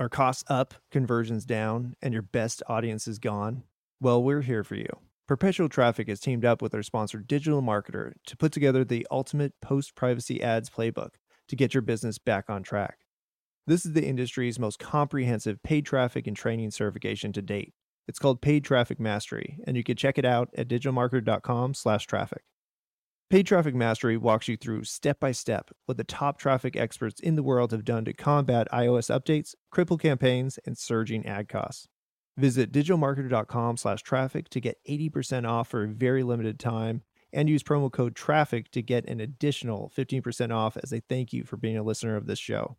Are costs up, conversions down, and your best audience is gone? Well, we're here for you. Perpetual Traffic has teamed up with our sponsor, Digital Marketer, to put together the ultimate post privacy ads playbook to get your business back on track. This is the industry's most comprehensive paid traffic and training certification to date. It's called Paid Traffic Mastery, and you can check it out at digitalmarketer.com/traffic. Paid Traffic Mastery walks you through step by step what the top traffic experts in the world have done to combat iOS updates, cripple campaigns, and surging ad costs. Visit digitalmarketer.com/traffic to get 80% off for a very limited time and use promo code traffic to get an additional 15% off as a thank you for being a listener of this show.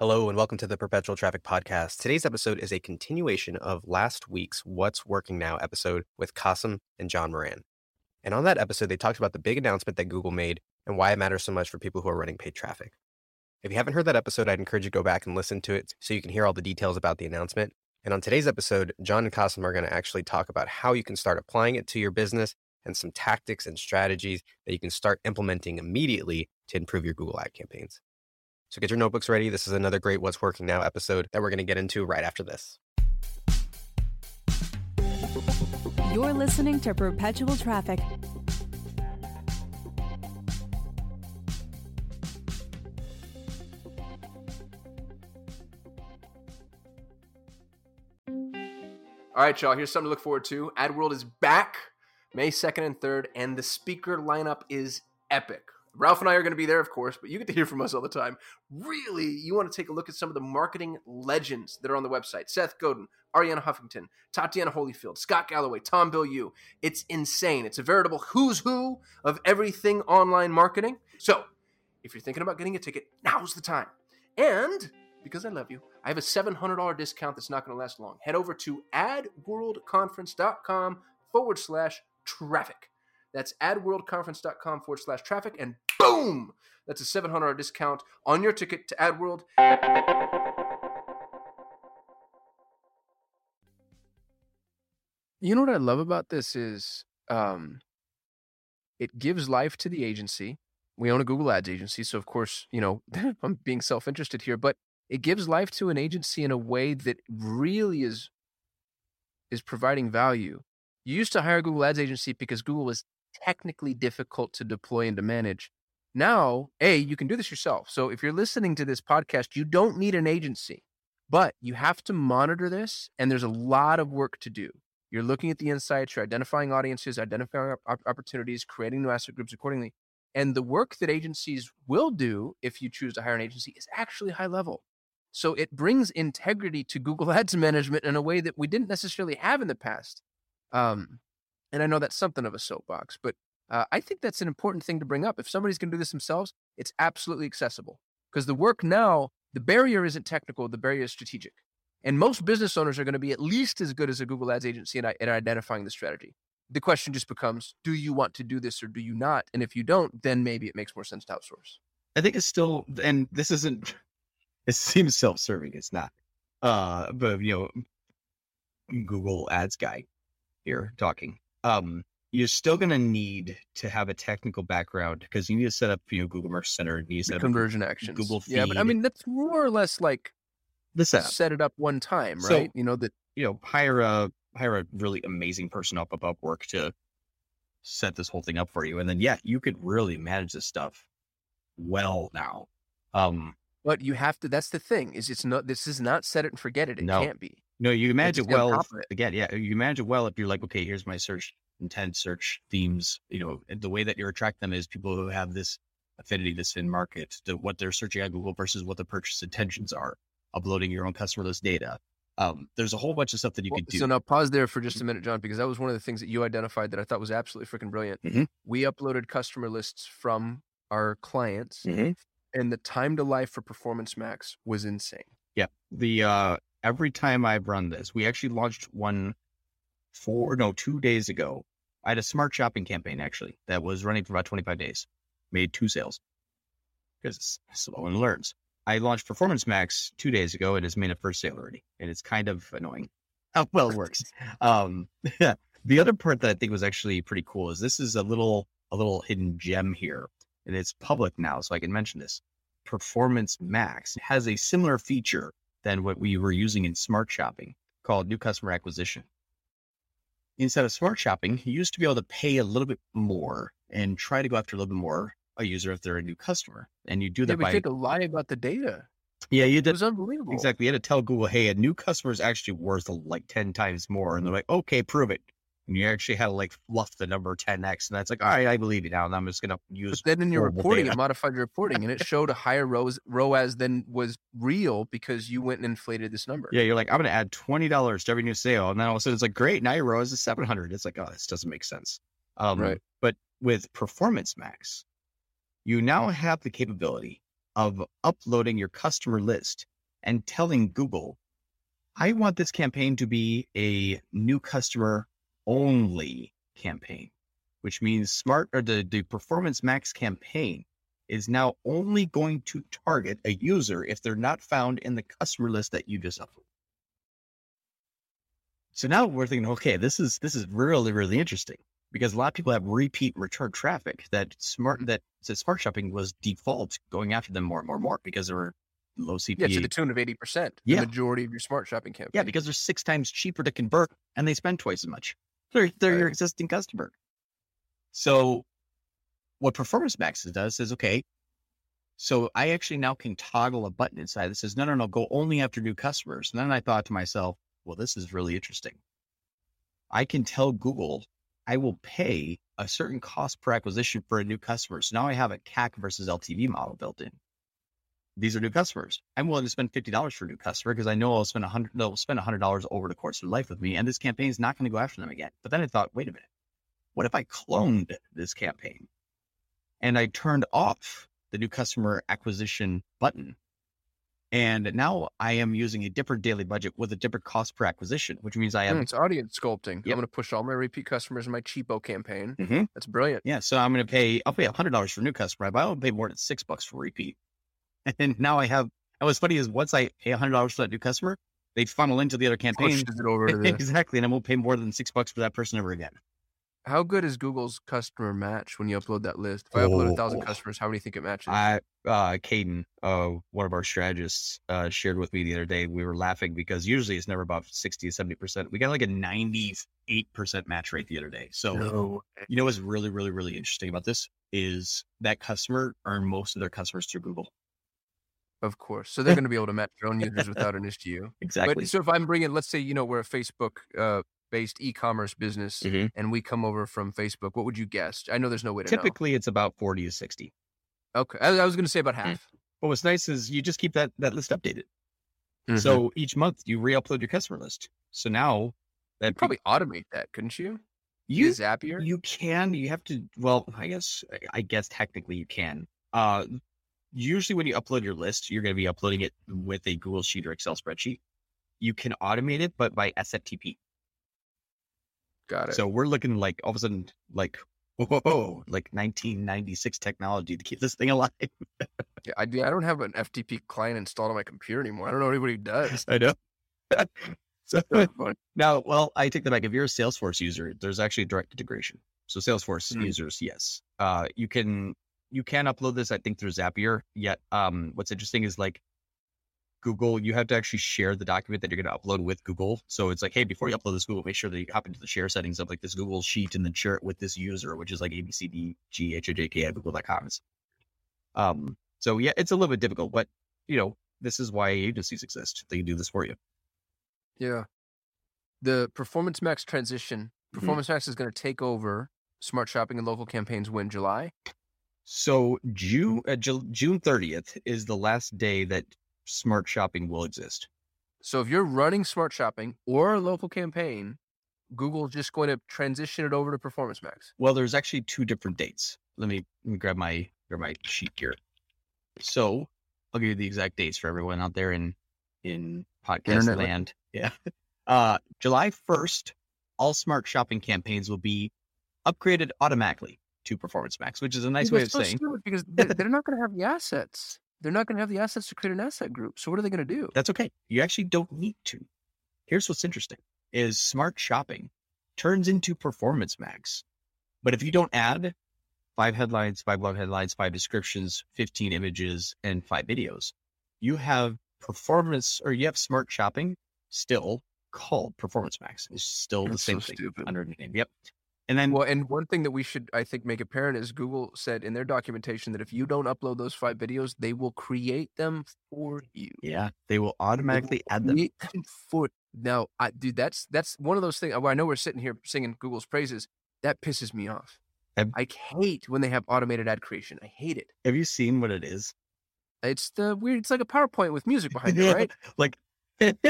Hello, and welcome to the Perpetual Traffic Podcast. Today's episode is a continuation of last week's What's Working Now episode with Kasim and John Moran. And on that episode, they talked about the big announcement that Google made and why it matters so much for people who are running paid traffic. If you haven't heard that episode, I'd encourage you to go back and listen to it so you can hear all the details about the announcement. And on today's episode, John and Kasim are going to actually talk about how you can start applying it to your business and some tactics and strategies that you can start implementing immediately to improve your Google ad campaigns. So get your notebooks ready. This is another great What's Working Now episode that we're going to get into right after this. You're listening to Perpetual Traffic. All right, y'all, here's something to look forward to. AdWorld is back May 2nd and 3rd, and the speaker lineup is epic. Ralph and I are going to be there, of course, but you get to hear from us all the time. Really, you want to take a look at some of the marketing legends that are on the website Seth Godin, Arianna Huffington, Tatiana Holyfield, Scott Galloway, Tom Bill. Bilyeu. It's insane. It's a veritable who's who of everything online marketing. So, if you're thinking about getting a ticket, now's the time. And because I love you, I have a $700 discount that's not going to last long. Head over to adworldconference.com forward slash traffic. That's adworldconference.com forward slash traffic, and boom! That's a $700 discount on your ticket to AdWorld. You know what I love about this is um, it gives life to the agency we own a Google Ads agency, so of course, you know, I'm being self-interested here, but it gives life to an agency in a way that really is is providing value. You used to hire a Google Ads agency because Google was technically difficult to deploy and to manage. Now, A, you can do this yourself. So if you're listening to this podcast, you don't need an agency, but you have to monitor this, and there's a lot of work to do. You're looking at the insights, you're identifying audiences, identifying op- opportunities, creating new asset groups accordingly. And the work that agencies will do if you choose to hire an agency is actually high level. So it brings integrity to Google Ads management in a way that we didn't necessarily have in the past. Um, and I know that's something of a soapbox, but uh, I think that's an important thing to bring up. If somebody's going to do this themselves, it's absolutely accessible because the work now, the barrier isn't technical, the barrier is strategic. And most business owners are going to be at least as good as a Google Ads agency in, in identifying the strategy. The question just becomes do you want to do this or do you not? And if you don't, then maybe it makes more sense to outsource. I think it's still, and this isn't, it seems self serving. It's not. Uh, but, you know, Google Ads guy here talking. Um, you're still going to need to have a technical background because you need to set up, you know, Google Merch Center, you need to set conversion actions, Google Feed. Yeah, but I mean that's more or less like the setup. Set it up one time, right? So, you know that you know hire a hire a really amazing person up above work to set this whole thing up for you, and then yeah, you could really manage this stuff well now. Um, but you have to. That's the thing is it's not. This is not set it and forget it. It no. can't be. No, you imagine well. Again, yeah, you imagine well if you're like, okay, here's my search intent, search themes. You know, the way that you attract them is people who have this affinity, this in market, to what they're searching at Google versus what the purchase intentions are. Uploading your own customer list data. Um, there's a whole bunch of stuff that you well, could do. So now pause there for just a minute, John, because that was one of the things that you identified that I thought was absolutely freaking brilliant. Mm-hmm. We uploaded customer lists from our clients, mm-hmm. and the time to life for Performance Max was insane. Yeah, the uh, every time I've run this, we actually launched one four, no, two days ago. I had a smart shopping campaign actually that was running for about 25 days, made two sales because it's slow and learns. I launched Performance Max two days ago. It has made a first sale already, and it's kind of annoying how well it works. um, the other part that I think was actually pretty cool is this is a little a little hidden gem here, and it's public now, so I can mention this. Performance Max has a similar feature than what we were using in Smart Shopping called New Customer Acquisition. Instead of Smart Shopping, you used to be able to pay a little bit more and try to go after a little bit more a user if they're a new customer. And you do that yeah, by you to lie about the data. Yeah, you did. It was unbelievable. Exactly. You had to tell Google, hey, a new customer is actually worth like 10 times more. And they're mm-hmm. like, okay, prove it. And you actually had to like fluff the number 10x. And that's like, all right, I believe you now. And I'm just going to use. But then in your reporting, data. it modified your reporting and it showed a higher ROAS, ROAS than was real because you went and inflated this number. Yeah, you're like, I'm going to add $20 to every new sale. And then all of a sudden it's like, great, now your ROAS is 700. It's like, oh, this doesn't make sense. Um, right. But with Performance Max, you now have the capability of uploading your customer list and telling Google, I want this campaign to be a new customer only campaign, which means smart or the, the performance max campaign is now only going to target a user if they're not found in the customer list that you just uploaded. So now we're thinking, okay, this is this is really, really interesting because a lot of people have repeat return traffic that smart that smart shopping was default going after them more and more and more because they were low CPA. Yeah, to the tune of 80%. Yeah. The majority of your smart shopping campaign. Yeah, because they're six times cheaper to convert and they spend twice as much. They're, they're right. your existing customer. So what Performance Max does is, okay, so I actually now can toggle a button inside that says, no, no, no, go only after new customers. And then I thought to myself, well, this is really interesting. I can tell Google I will pay a certain cost per acquisition for a new customer. So now I have a CAC versus LTV model built in. These are new customers. I'm willing to spend fifty dollars for a new customer because I know I'll spend a hundred. They'll spend a hundred dollars over the course of life with me, and this campaign is not going to go after them again. But then I thought, wait a minute, what if I cloned this campaign and I turned off the new customer acquisition button and now I am using a different daily budget with a different cost per acquisition, which means I have mm, it's audience sculpting. Yep. I'm going to push all my repeat customers in my cheapo campaign. Mm-hmm. That's brilliant. Yeah. So I'm going to pay, I'll pay hundred dollars for a new customer, but I won't pay more than six bucks for repeat. And now I have, and what's funny is once I pay hundred dollars for that new customer, they funnel into the other campaign. Pushes it over exactly. And I won't pay more than six bucks for that person ever again. How good is Google's customer match when you upload that list? If I upload a thousand Oh. customers, how many do you think it matches? I uh Caden, uh one of our strategists, uh shared with me the other day. We were laughing because usually it's never about 60 to 70 percent. We got like a 98 percent match rate the other day. So no. you know what's really, really, really interesting about this is that customer earned most of their customers through Google. Of course. So they're going to be able to match their own users without an issue. Exactly. But so if I'm bringing, let's say, you know, we're a Facebook uh, based e-commerce business Mhm. and we come over from Facebook, what would you guess? I know there's no way to Typically it's about 40 to 60. Okay. I, I was going to say about half. But what's nice is you just keep that that list updated. Mhm. So each month you re-upload your customer list. So now that You'd probably automate that, couldn't you? you Use Zapier? You can. You have to. Well, I guess. I guess technically you can. Uh, usually when you upload your list, you're going to be uploading it with a Google Sheet or Excel spreadsheet. You can automate it, but by SFTP. Got it. So we're looking like all of a sudden like whoa, like 1996 technology to keep this thing alive. Yeah, I, I don't have an FTP client installed on my computer anymore. I don't know anybody who does. I know. so. Now, well, I take that back. If you're a Salesforce user, there's actually direct integration. So Salesforce Mhm. users, yes, uh, you can you can upload this. I think through Zapier. Yet, um, what's interesting is like Google, you have to actually share the document that you're going to upload with Google. So it's like, hey, before you upload this Google, make sure that you hop into the share settings of like this Google sheet and then share it with this user, which is like abcdghojk at google.com. Um, so yeah, it's a little bit difficult, but you know, this is why agencies exist. They can do this for you. Yeah. The Performance Max transition, Mm-hmm. Performance Max is going to take over Smart Shopping and local campaigns when July. So June uh, Ju- June 30th is the last day that smart shopping will exist. So if you're running Smart Shopping or a local campaign, Google's just going to transition it over to Performance Max. Well, there's actually two different dates. Let me, let me grab my grab my sheet here. So I'll give you the exact dates for everyone out there in in podcast Internet land. land. Yeah. Uh, July 1st, all smart shopping campaigns will be upgraded automatically to Performance Max, which is a nice way of so saying stupid because they're, not going to have the assets. They're not going to have the assets to create an asset group. So what are they going to do? That's okay. You actually don't need to. Here's what's interesting is smart shopping turns into performance max. But if you don't add five headlines, five blog headlines, five descriptions, 15 images, and five videos, you have performance or you have smart shopping still called performance max. It's still the same so thing stupid. under the name. Yep. And then Well, and one thing that we should, I think, make apparent is Google said in their documentation that if you don't upload those five videos, they will create them for you. yeah, they will They will automatically add them. them for now. I dude, that's that's one of those things. I know we're sitting here singing Google's praises. That pisses me off. Have- I hate when they have automated ad creation. I hate it. Have you seen what it is? It's the weird. It's like a PowerPoint with music behind it, right? like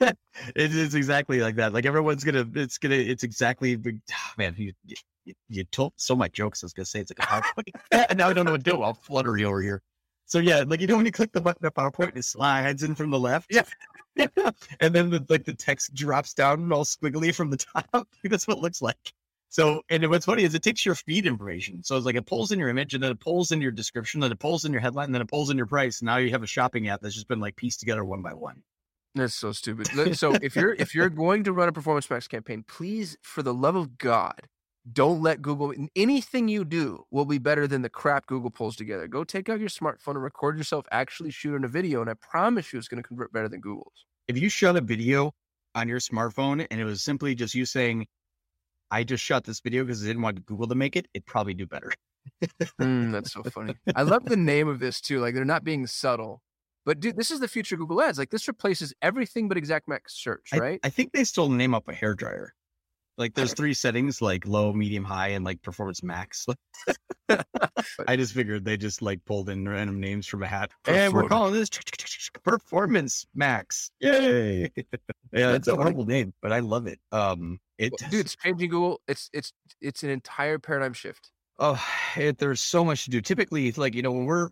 it is exactly like that. Like everyone's gonna, it's gonna, it's exactly. ah, Man, you you, you told so my jokes. I was gonna say it's like a PowerPoint, and now I don't know what to do. I'll fluttery over here. So yeah, like you know when you click the button of PowerPoint, it slides in from the left. Yeah. and then the like the text drops down all squiggly from the top. That's what it looks like. So, and what's funny is it takes your feed information. So it's like it pulls in your image and then it pulls in your description, then it pulls in your headline, and then it pulls in your price. Now you have a shopping app that's just been like pieced together one by one. That's so stupid. So if you're if you're going to run a performance max campaign, please, for the love of God, don't let Google anything you do will be better than the crap Google pulls together. Go take out your smartphone and record yourself actually shooting a video, and I promise you it's going to convert better than Google's. If you shot a video on your smartphone and it was simply just you saying, I just shot this video because I didn't want Google to make it, it'd probably do better. Mm, that's so funny. I love the name of this too. Like they're not being subtle. But dude, this is the future of Google Ads. Like this replaces everything but exact max search, right? I, think they still name up a hair dryer. Like there's three settings, like low, medium, high, and like performance max. I just figured they just like pulled in random names from a hat. And we're calling this performance max. Yay. yeah, it's a horrible name, but I love it. Um it Well, dude, it's changing Google. It's it's it's an entire paradigm shift. Oh, it, there's so much to do. Typically, like you know, when we're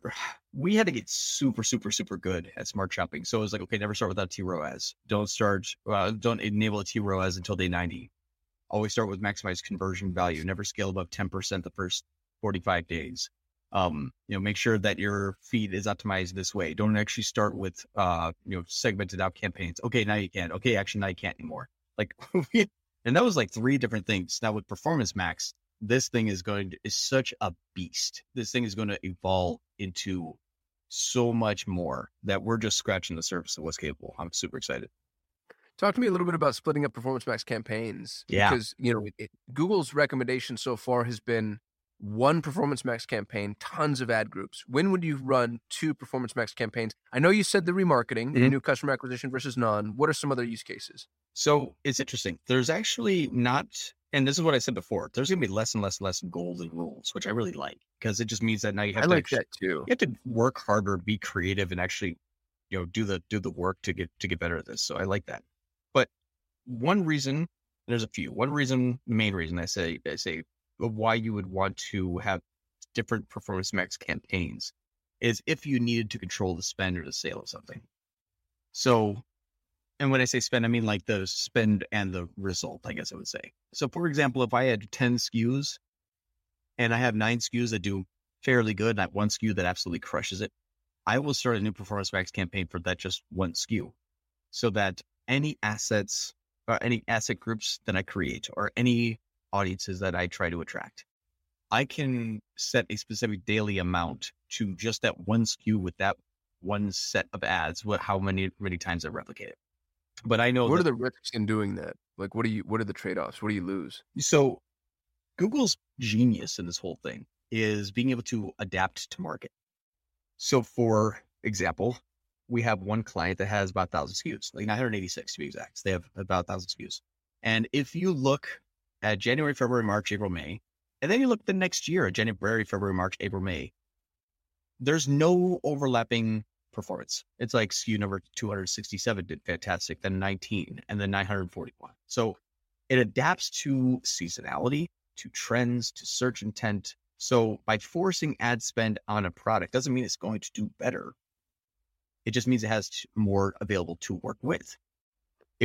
we had to get super, super, super good at smart shopping. So it was like, okay, never start without T ROAS. Don't start, uh, don't enable a T ROAS until day 90. Always start with maximized conversion value. Never scale above 10% the first 45 days. Um, you know, make sure that your feed is optimized this way. Don't actually start with uh, you know, segmented out campaigns. Okay, now you can. Okay, actually now you can't anymore. Like and And that was like three different things. Now with Performance Max, this thing is going to is such a beast. This thing is going to evolve into so much more that we're just scratching the surface of what's capable. I'm super excited. Talk to me a little bit about splitting up Performance Max campaigns. Yeah. Because, you know, it, Google's recommendation so far has been one Performance Max campaign, tons of ad groups. When would you run two Performance Max campaigns? I know you said the remarketing, Mhm. new customer acquisition versus non. What are some other use cases? So it's interesting. There's actually not, and this is what I said before. There's going to be less and less and less golden rules, which I really like because it just means that now you have I to like actually- that too. you have to work harder, be creative, and actually, you know, do the do the work to get to get better at this. So I like that. But one reason, there's a few. One reason, main reason I say I say uh, why you would want to have different performance max campaigns is if you needed to control the spend or the sale of something. So, and when I say spend, I mean like the spend and the result. I guess I would say. So, for example, if I had ten SKUs and I have nine SKUs that do fairly good, that one SKU that absolutely crushes it, I will start a new performance max campaign for that just one SKU so that any assets or any asset groups that I create or any audiences that I try to attract, I can set a specific daily amount to just that one SKU with that one set of ads, what how many many times I replicate it. But I know What that- are the risks in doing that? Like, what do you? What are the trade offs? What do you lose? So Google's genius in this whole thing is being able to adapt to market. So for example, we have one client that has about 1,000 SKUs, like 986 to be exact. They have about 1,000 SKUs. And if you look at January, February, March, April, May, and then you look the next year at January, February, March, April, May, there's no overlapping performance. It's like SKU number 267 did fantastic, then 19, and then 941. So it adapts to seasonality, to trends, to search intent. So by forcing ad spend on a product doesn't mean it's going to do better. It just means it has more available to work with.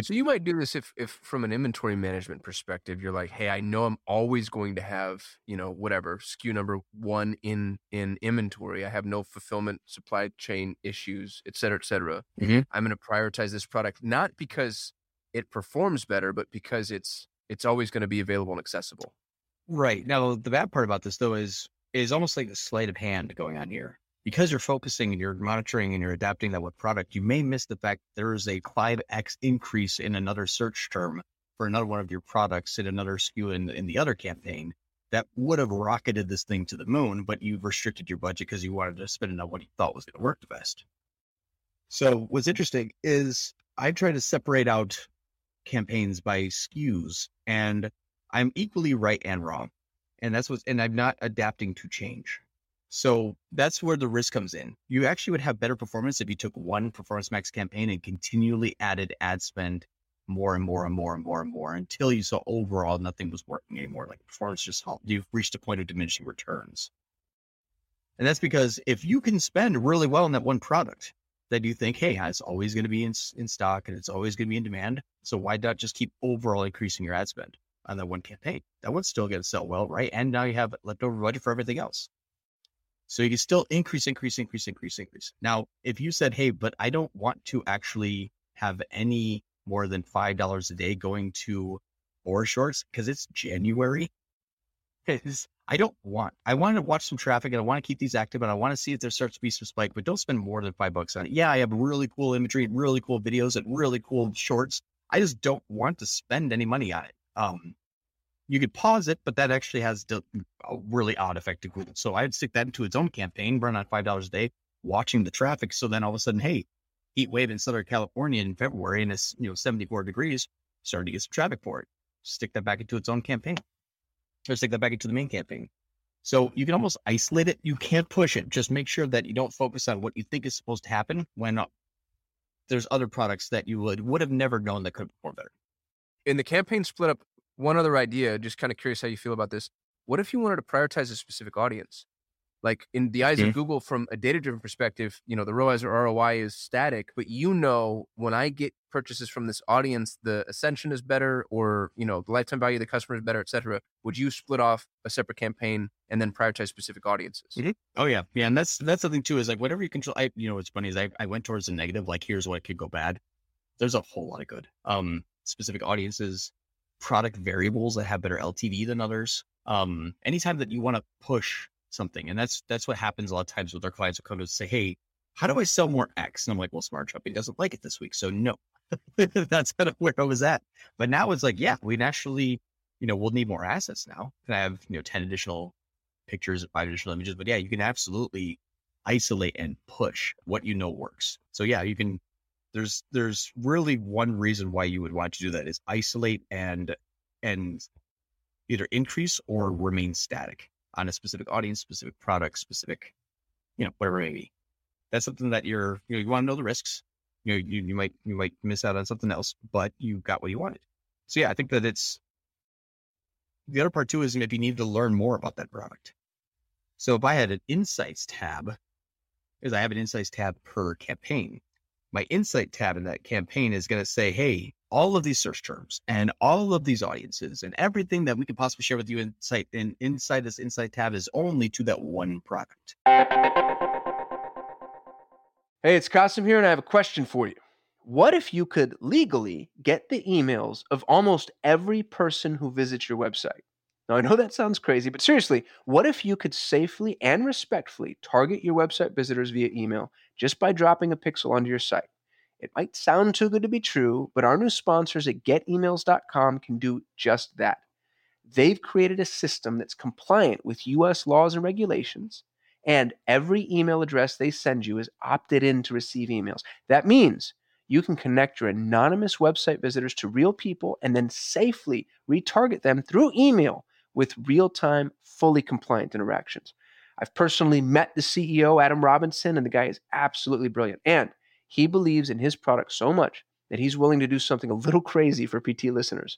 So you might do this if, if from an inventory management perspective, you're like, hey, I know I'm always going to have, you know, whatever SKU number one in in inventory. I have no fulfillment, supply chain issues, et cetera, et cetera. Mhm. I'm going to prioritize this product not because it performs better, but because it's it's always going to be available and accessible. Right. Now the bad part about this though is is almost like the sleight of hand going on here. Because you're focusing and you're monitoring and you're adapting that with product, you may miss the fact there is a 5x increase in another search term for another one of your products in another SKU in, in the other campaign that would have rocketed this thing to the moon, but you've restricted your budget because you wanted to spend it on what you thought was going to work the best. So what's interesting is I try to separate out campaigns by SKUs and I'm equally right and wrong. And that's what's, and I'm not adapting to change. So that's where the risk comes in. You actually would have better performance if you took one performance max campaign and continually added ad spend more and more and more and more and more until you saw overall nothing was working anymore. Like performance just helped. You've reached a point of diminishing returns. And that's because if you can spend really well on that one product, that you think, hey, it's always going to be in, in stock and it's always going to be in demand. So why not just keep overall increasing your ad spend on that one campaign? That one's still going to sell well, right? And now you have leftover budget for everything else. So you can still increase, increase, increase, increase, increase. Now, if you said, hey, but I don't want to actually have any more than $5 a day going to or shorts because it's January. I don't want, I want to watch some traffic and I want to keep these active and I want to see if there starts to be some spike, but don't spend more than five bucks on it. Yeah, I have really cool imagery, and really cool videos and really cool shorts. I just don't want to spend any money on it. Um, you could pause it, but that actually has a really odd effect to Google. So I'd stick that into its own campaign, run on five dollars a day, watching the traffic. So then all of a sudden, hey, heat wave in Southern California in February and it's you know 74 degrees, starting to get some traffic for it. Stick that back into its own campaign. Or stick that back into the main campaign. So you can almost isolate it. You can't push it. Just make sure that you don't focus on what you think is supposed to happen when uh, there's other products that you would would have never known that could perform better. In the campaign split up, one other idea, just kind of curious how you feel about this. What if you wanted to prioritize a specific audience? Like in the eyes Mhm. of Google, from a data driven perspective, you know, the ROAS or ROI is static, but you know, when I get purchases from this audience, the ascension is better or, you know, the lifetime value of the customer is better, et cetera. Would you split off a separate campaign and then prioritize specific audiences? Mhm. Oh yeah, yeah, and that's that's the thing too. Is like whatever you control. I you know what's funny is I I went towards the negative. Like here's what could go bad. There's a whole lot of good. Um, specific audiences, product variables that have better LTV than others. Um, anytime that you want to push something, and that's that's what happens a lot of times with our clients who come to us say, "Hey, how do I sell more X?" And I'm like, "Well, Smart Shopping doesn't like it this week, so no." that's kind of where I was at. But now it's like, yeah, we naturally, you know, we'll need more assets now. Can I have you know ten additional pictures, five additional images? But yeah, you can absolutely isolate and push what you know works. So yeah, you can there's there's really one reason why you would want to do that is isolate and and either increase or remain static on a specific audience, specific product, specific, you know, whatever it may be. That's something that you're you know you want to know the risks. You know, you, you might you might miss out on something else, but you got what you wanted. So yeah, I think that it's the other part too is maybe you need to learn more about that product. So if I had an insights tab, is I have an insights tab per campaign my insight tab in that campaign is going to say, hey, all of these search terms and all of these audiences and everything that we could possibly share with you insight in, inside this insight tab is only to that one product. Hey, it's Kasim here, and I have a question for you. What if you could legally get the emails of almost every person who visits your website? Now, I know that sounds crazy, but seriously, what if you could safely and respectfully target your website visitors via email just by dropping a pixel onto your site? It might sound too good to be true, but our new sponsors at getemails.com can do just that. They've created a system that's compliant with US laws and regulations, and every email address they send you is opted in to receive emails. That means you can connect your anonymous website visitors to real people and then safely retarget them through email with real time, fully compliant interactions. I've personally met the CEO, Adam Robinson, and the guy is absolutely brilliant. And he believes in his product so much that he's willing to do something a little crazy for PT listeners.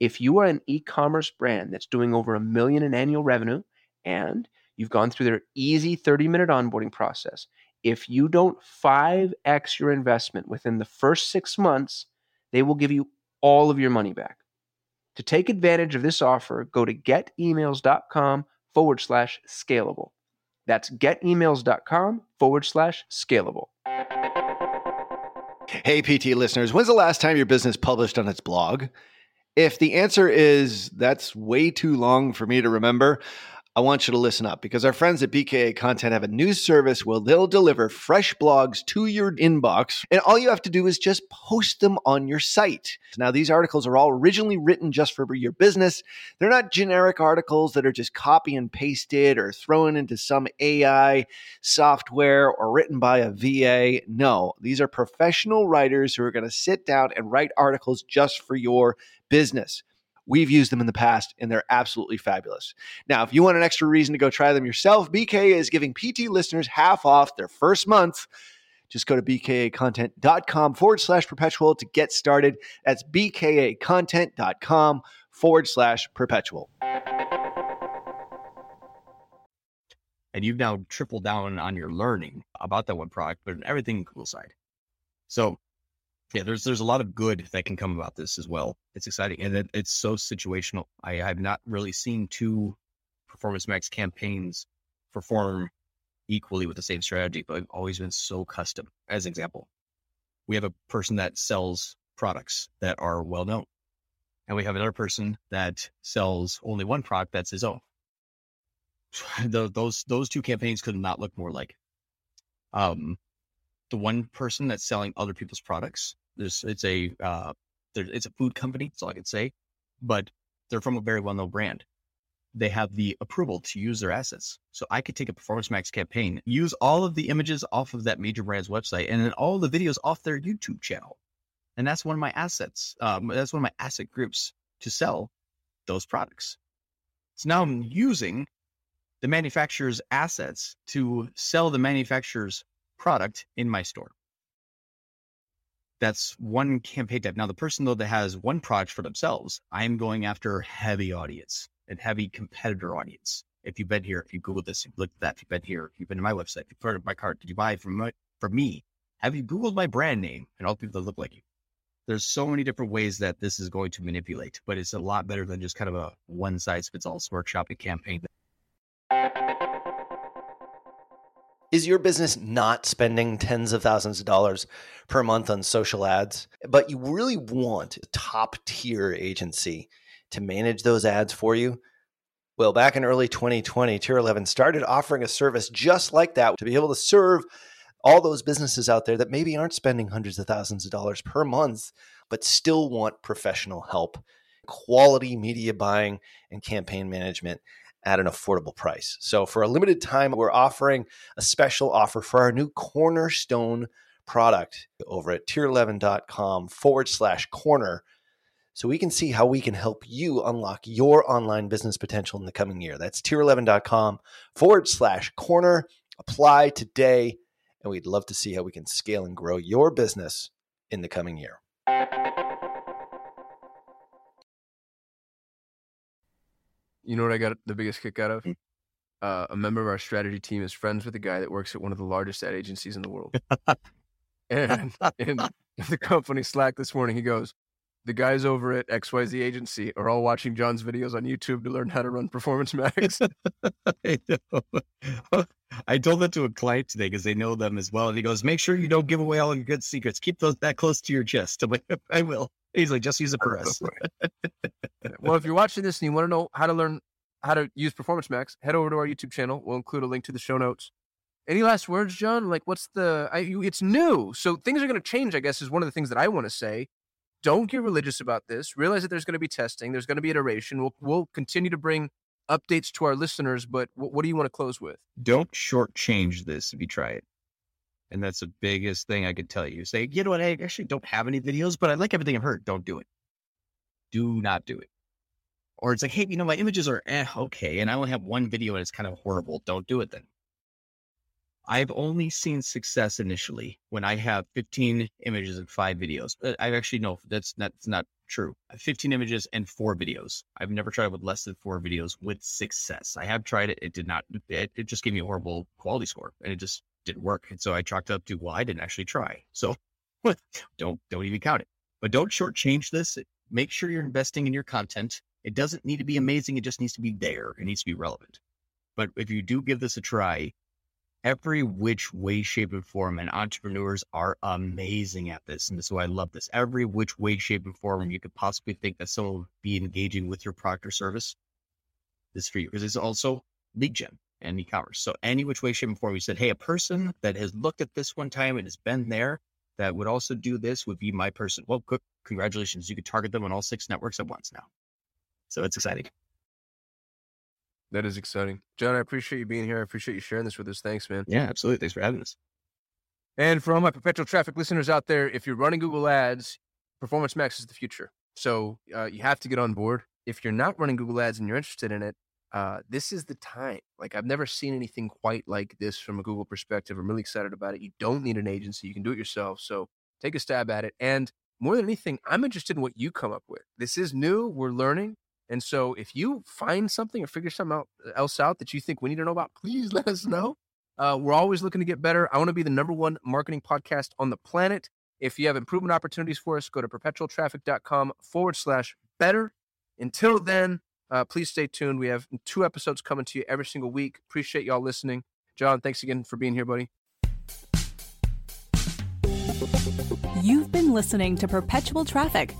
If you are an e commerce brand that's doing over a million in annual revenue and you've gone through their easy 30 minute onboarding process, if you don't 5x your investment within the first six months, they will give you all of your money back. To take advantage of this offer, go to getemails.com forward slash scalable. That's getemails.com forward slash scalable. Hey, PT listeners, when's the last time your business published on its blog? If the answer is that's way too long for me to remember, I want you to listen up because our friends at BKA Content have a new service where they'll deliver fresh blogs to your inbox, and all you have to do is just post them on your site. Now, these articles are all originally written just for your business. They're not generic articles that are just copy and pasted or thrown into some AI software or written by a VA. No, these are professional writers who are going to sit down and write articles just for your business. We've used them in the past and they're absolutely fabulous. Now, if you want an extra reason to go try them yourself, BKA is giving PT listeners half off their first month. Just go to bkacontent.com forward slash perpetual to get started. That's bkacontent.com forward slash perpetual. And you've now tripled down on your learning about that one product, but everything Google side. So yeah, there's there's a lot of good that can come about this as well. It's exciting and it, it's so situational. I have not really seen two performance max campaigns perform equally with the same strategy, but I've always been so custom. As an example, we have a person that sells products that are well known, and we have another person that sells only one product that's his own. The, those those two campaigns could not look more like. Um, the one person that's selling other people's products it's a uh, it's a food company. That's all I can say, but they're from a very well known brand. They have the approval to use their assets. So I could take a Performance Max campaign, use all of the images off of that major brand's website, and then all the videos off their YouTube channel. And that's one of my assets. Um, that's one of my asset groups to sell those products. So now I'm using the manufacturer's assets to sell the manufacturer's product in my store that's one campaign type. Now, the person though that has one product for themselves, I'm going after heavy audience and heavy competitor audience. If you've been here, if you Google this, if you looked at that, if you've been here, if you've been to my website, if you've heard of my cart, did you buy from my, from me? Have you Googled my brand name and all the people that look like you? There's so many different ways that this is going to manipulate, but it's a lot better than just kind of a one size fits all smart shopping campaign. Is your business not spending tens of thousands of dollars per month on social ads, but you really want a top tier agency to manage those ads for you? Well, back in early 2020, Tier 11 started offering a service just like that to be able to serve all those businesses out there that maybe aren't spending hundreds of thousands of dollars per month, but still want professional help, quality media buying, and campaign management at an affordable price. So, for a limited time, we're offering a special offer for our new Cornerstone product over at tier11.com forward slash corner so we can see how we can help you unlock your online business potential in the coming year. That's tier11.com forward slash corner. Apply today, and we'd love to see how we can scale and grow your business in the coming year. You know what I got the biggest kick out of? Uh, a member of our strategy team is friends with a guy that works at one of the largest ad agencies in the world. and in the company Slack this morning, he goes, the guys over at XYZ agency are all watching John's videos on YouTube to learn how to run Performance Max. I, know. I told that to a client today because they know them as well. And he goes, make sure you don't give away all your good secrets. Keep those that close to your chest. I'm like, I will. He's like, just use it for us. well, if you're watching this and you want to know how to learn how to use Performance Max, head over to our YouTube channel. We'll include a link to the show notes. Any last words, John? Like, what's the? I, it's new, so things are going to change. I guess is one of the things that I want to say don't get religious about this. Realize that there's going to be testing. There's going to be iteration. We'll, we'll continue to bring updates to our listeners. But what, what do you want to close with? Don't shortchange this if you try it. And that's the biggest thing I could tell you. Say, you know what? I actually don't have any videos, but I like everything I've heard. Don't do it. Do not do it. Or it's like, hey, you know, my images are eh, okay, and I only have one video and it's kind of horrible. Don't do it then. I've only seen success initially when I have 15 images and five videos. I actually no, that's not that's not true. 15 images and four videos. I've never tried with less than four videos with success. I have tried it. It did not. It, it just gave me a horrible quality score, and it just didn't work. And so I chalked up to well, I didn't actually try. So don't don't even count it. But don't shortchange this. Make sure you're investing in your content. It doesn't need to be amazing. It just needs to be there. It needs to be relevant. But if you do give this a try, every which way, shape, and form. And entrepreneurs are amazing at this. And this is why I love this. Every which way, shape, and form you could possibly think that someone would be engaging with your product or service. This for you. Because it's also lead gen and e-commerce. So any which way, shape, and form, you said, hey, a person that has looked at this one time and has been there that would also do this would be my person. Well, good. Congratulations. You could target them on all six networks at once now. So it's exciting. That is exciting. John, I appreciate you being here. I appreciate you sharing this with us. Thanks, man. Yeah, absolutely. Thanks for having us. And for all my perpetual traffic listeners out there, if you're running Google Ads, Performance Max is the future. So uh, you have to get on board. If you're not running Google Ads and you're interested in it, uh, this is the time. Like I've never seen anything quite like this from a Google perspective. I'm really excited about it. You don't need an agency. You can do it yourself. So take a stab at it. And more than anything, I'm interested in what you come up with. This is new. We're learning. And so if you find something or figure something uh, else out that you think we need to know about, please let us know. Uh, we're always looking to get better. I want to be the number one marketing podcast on the planet. If you have improvement opportunities for us, go to perpetualtraffic.com forward slash better. Until then, uh, please stay tuned. We have two episodes coming to you every single week. Appreciate y'all listening. John, thanks again for being here, buddy. You've been listening to Perpetual Traffic